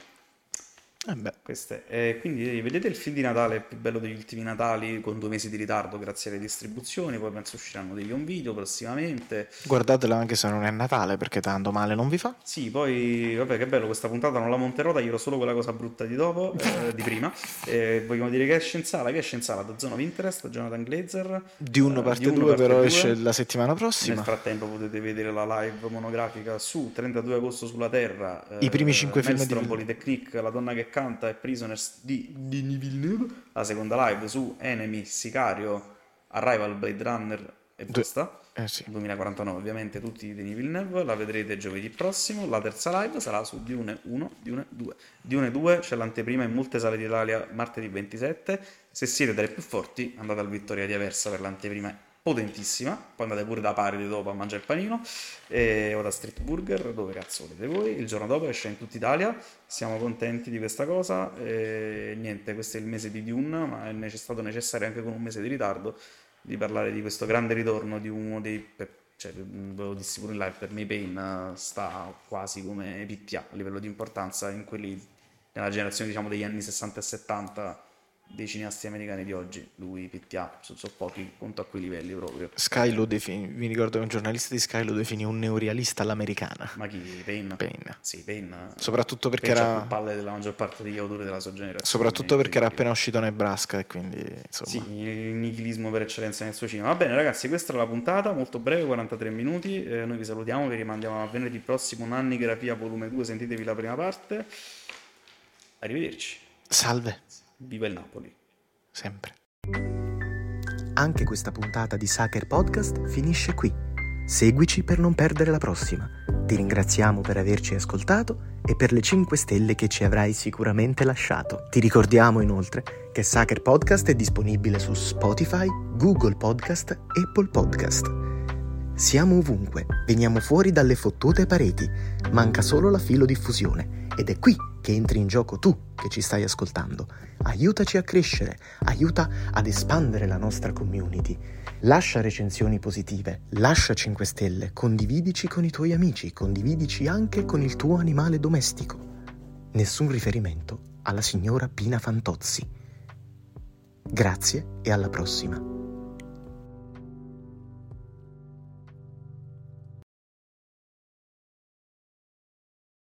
Eh beh, Queste. E quindi vedete il film di Natale più bello degli ultimi Natali con due mesi di ritardo grazie alle distribuzioni, poi penso usciranno degli home video prossimamente. guardatela anche se non è Natale, perché tanto male non vi fa. Sì, poi vabbè che bello, questa puntata non la monterò, taglierò solo quella cosa brutta di dopo, [LAUGHS] eh, di prima. E vogliamo dire che esce in sala, che esce in sala da Zona of Interest, Jonathan Glazer. Di uno eh, parte Dune 2 parte però 2. esce la settimana Nel prossima. frattempo potete vedere la live monografica su 32 agosto sulla Terra. I primi eh, cinque film di. Polytechnique, La donna che canta e Prisoners di Denis Villeneuve. La seconda live su Enemy, Sicario, Arrival, Blade Runner e basta. Eh sì. 2049 ovviamente tutti di Denis Villeneuve, la vedrete giovedì prossimo. La terza live sarà su Dune 1, Dune 2. Dune 2 c'è l'anteprima in molte sale d'Italia martedì 27. Se siete tra i più forti andate al Vittoria di Aversa per l'anteprima è potentissima, poi andate pure da Paride dopo a mangiare il panino. E, o da Street Burger, dove cazzo volete voi. Il giorno dopo esce in tutta Italia, siamo contenti di questa cosa. E niente, questo è il mese di Dune, ma è stato necessario anche con un mese di ritardo di parlare di questo grande ritorno di uno dei... per- cioè, ve lo dissi pure in live, per me Payne eh, sta quasi come PTA a livello di importanza in quelli, nella generazione diciamo degli anni 60 e 70 dei cineasti americani di oggi. Lui PTA, sono, sono pochi, conto a quei livelli proprio. Sky lo definì, mi ricordo che un giornalista di Sky lo definì un neorealista all'americana. Ma chi? Payne? Payne. Sì, Payne. Soprattutto perché Payne era, palle della maggior parte degli autori della sua generazione. soprattutto perché era appena uscito Nebraska e quindi insomma. Sì, il nichilismo per eccellenza nel suo cinema. Va bene, ragazzi, questa era la puntata, molto breve, 43 minuti. Eh, noi vi salutiamo, vi rimandiamo a venerdì prossimo, un'annigrafia volume 2, sentitevi la prima parte. Arrivederci. Salve, Viva il Napoli. sempre. Anche questa puntata di Sacher Podcast finisce qui. Seguici per non perdere la prossima. Ti ringraziamo per averci ascoltato e per le 5 stelle che ci avrai sicuramente lasciato. Ti ricordiamo inoltre che Sacher Podcast è disponibile su Spotify, Google Podcast Apple Podcast. Siamo ovunque, veniamo fuori dalle fottute pareti, manca solo la filodiffusione ed è qui che entri in gioco tu che ci stai ascoltando. Aiutaci a crescere, aiuta ad espandere la nostra community. Lascia recensioni positive, lascia 5 stelle, condividici con i tuoi amici, condividici anche con il tuo animale domestico. Nessun riferimento alla signora Pina Fantozzi. Grazie e alla prossima.